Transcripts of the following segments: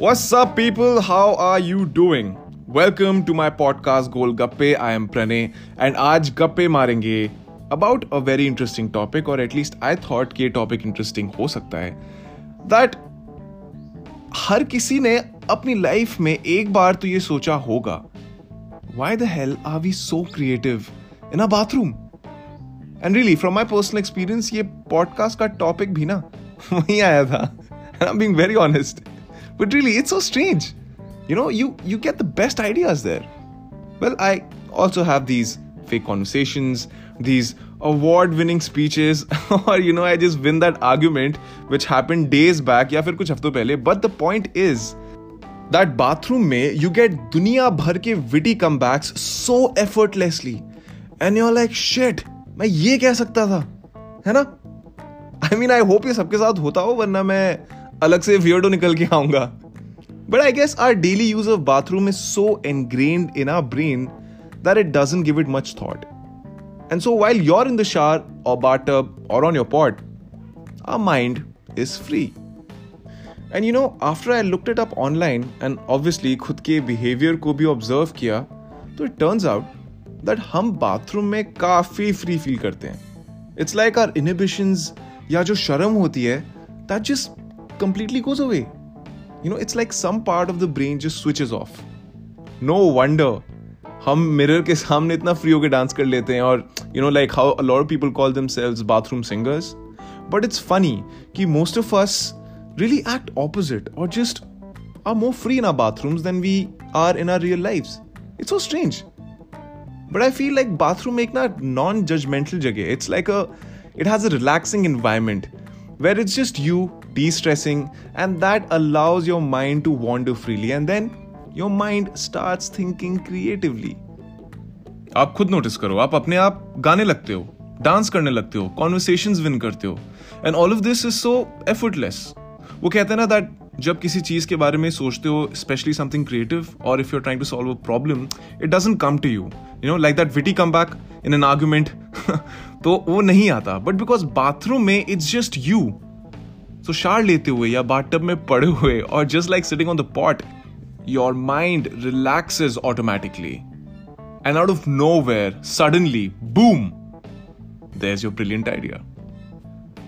What's up, people? How are you doing? Welcome to my podcast Golgappe. I am Pranay, and आज गप्पे मारेंगे about a very interesting topic, or at least I thought कि ये topic interesting हो सकता है. That हर किसी ने अपनी लाइफ में एक बार तो ये सोचा होगा Why the hell are we so creative in a bathroom? And really, from my personal experience, ये podcast का topic भी ना वहीं आया था. I'm being very honest. But really, it's so strange. You know, you you get the best ideas there. Well, I also have these fake conversations, these award-winning speeches, or you know, I just win that argument which happened days back या फिर कुछ हफ्तों पहले. But the point is that bathroom में you get दुनिया भर के witty comebacks so effortlessly, and you're like shit, मैं ये कह सकता था, है ना? I mean, I hope ये सबके साथ होता हो वरना मैं अलग से वियर्डो निकल के आऊँगा। But I guess our daily use of bathroom is so engrained in our brain that it doesn't give it much thought and so while you're in the shower or bathtub or on your pot our mind is free and you know after I looked it up online and obviously खुद के behaviour को भी observe किया तो it turns out that हम bathroom में काफ़ी free feel करते हैं। इट्स लाइक आर इनिबिशंस या जो शर्म होती है that just completely goes away. You know, it's like some part of the brain just switches off. No wonder हम मिरर के सामने इतना फ्री होकर डांस कर लेते हैं और you know like how a lot of people call themselves bathroom singers but it's funny कि most of us really act opposite or just are more free in our bathrooms than we are in our real lives. It's so strange. But I feel like bathroom एक ना non-judgmental जगह. It's like a, it has a relaxing environment where it's just you de-stressing, and that allows your mind to wander freely, and then your mind starts thinking creatively. आप खुद notice करो, आप अपने आप गाने लगते हो डांस करने लगते हो कॉन्वर्सेशन विन करते हो and all of this is so effortless वो कहते हैं ना दैट जब किसी चीज़ के बारे में सोचते हो स्पेशली समथिंग क्रिएटिव और if you trying to solve a problem it doesn't come to you you know like that witty come back in an argument तो वो नहीं आता. बट बिकॉज़ बाथरूम में it's just you so shower लेते हुए या bathtub में पड़े हुए और just like sitting on the pot your mind relaxes automatically and out of nowhere suddenly boom there's your brilliant idea.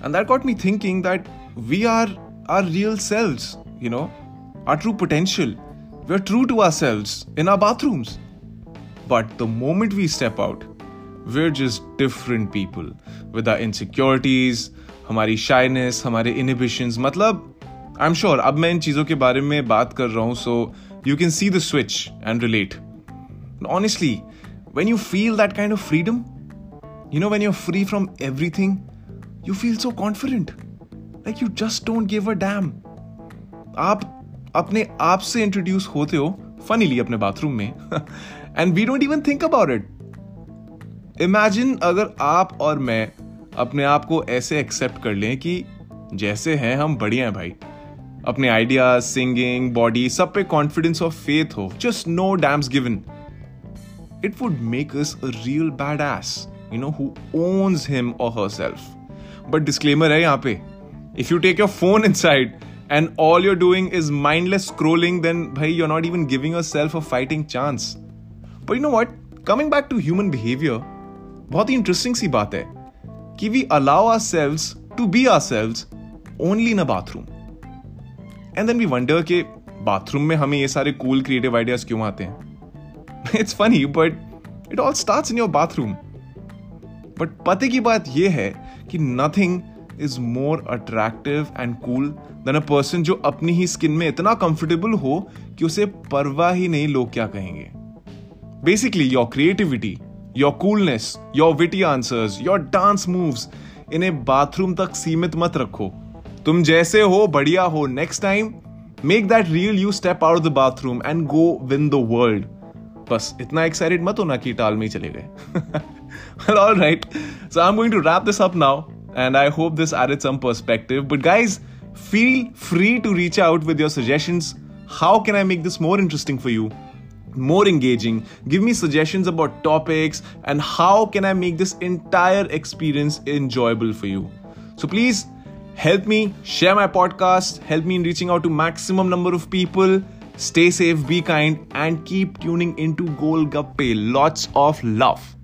And that got me thinking that we are our real selves, you know, our true potential. We're true to ourselves in our bathrooms. But the moment we step out, we're just different people with our insecurities, हमारी shyness हमारे inhibitions मतलब I am sure अब मैं इन चीज़ों के बारे में बात कर रहा हूँ so you can see the switch and relate when you feel that kind of freedom you know when you free from everything you feel so confident like you just don't give a damn आप अपने आप से introduce होते हो funnily अपने bathroom में and we don't even think about it imagine अगर आप और मैं अपने आप को ऐसे एक्सेप्ट कर लें कि जैसे हैं, हम बढ़िया हैं भाई। अपने आइडियाज़ सिंगिंग बॉडी सब पे कॉन्फिडेंस और फेथ हो। Just no damns given it would make us a real badass you know who owns him or herself but disclaimer है यहाँ पे। If you take your phone inside and all you're doing is mindless scrolling then भाई you are not even giving a self a fighting chance but you know what coming back to human behaviour बहुत ही interesting सी बात है। कि we allow ourselves to be ourselves only in a bathroom and then we wonder के bathroom में हमें ये सारे कूल क्रिएटिव आइडियाज़ क्यों आते हैं? It's funny but it all start in your bathroom but पते की बात यह है कि nothing is more attractive and cool than a person जो अपनी ही स्किन में इतना कंफर्टेबल हो कि उसे परवाह ही नहीं लोग क्या कहेंगे? Basically your creativity your coolness your witty answers your dance moves इन्हें बाथरूम तक सीमित मत रखो तुम जैसे हो, बढ़िया हो next time make that real you step out the bathroom and go win the world बस, इतना एक्साइटेड मत होना कि टाल में ही चले गए all right so I am going to wrap this up now and I hope this added some perspective. But guys feel free to reach out with your suggestions. How can I make this more interesting for you? More engaging give me suggestions about topics and how can i make this entire experience enjoyable for you so please Help me share my podcast, help me in reaching out to maximum number of people. Stay safe, be kind, and keep tuning into Golgappe. Lots of love.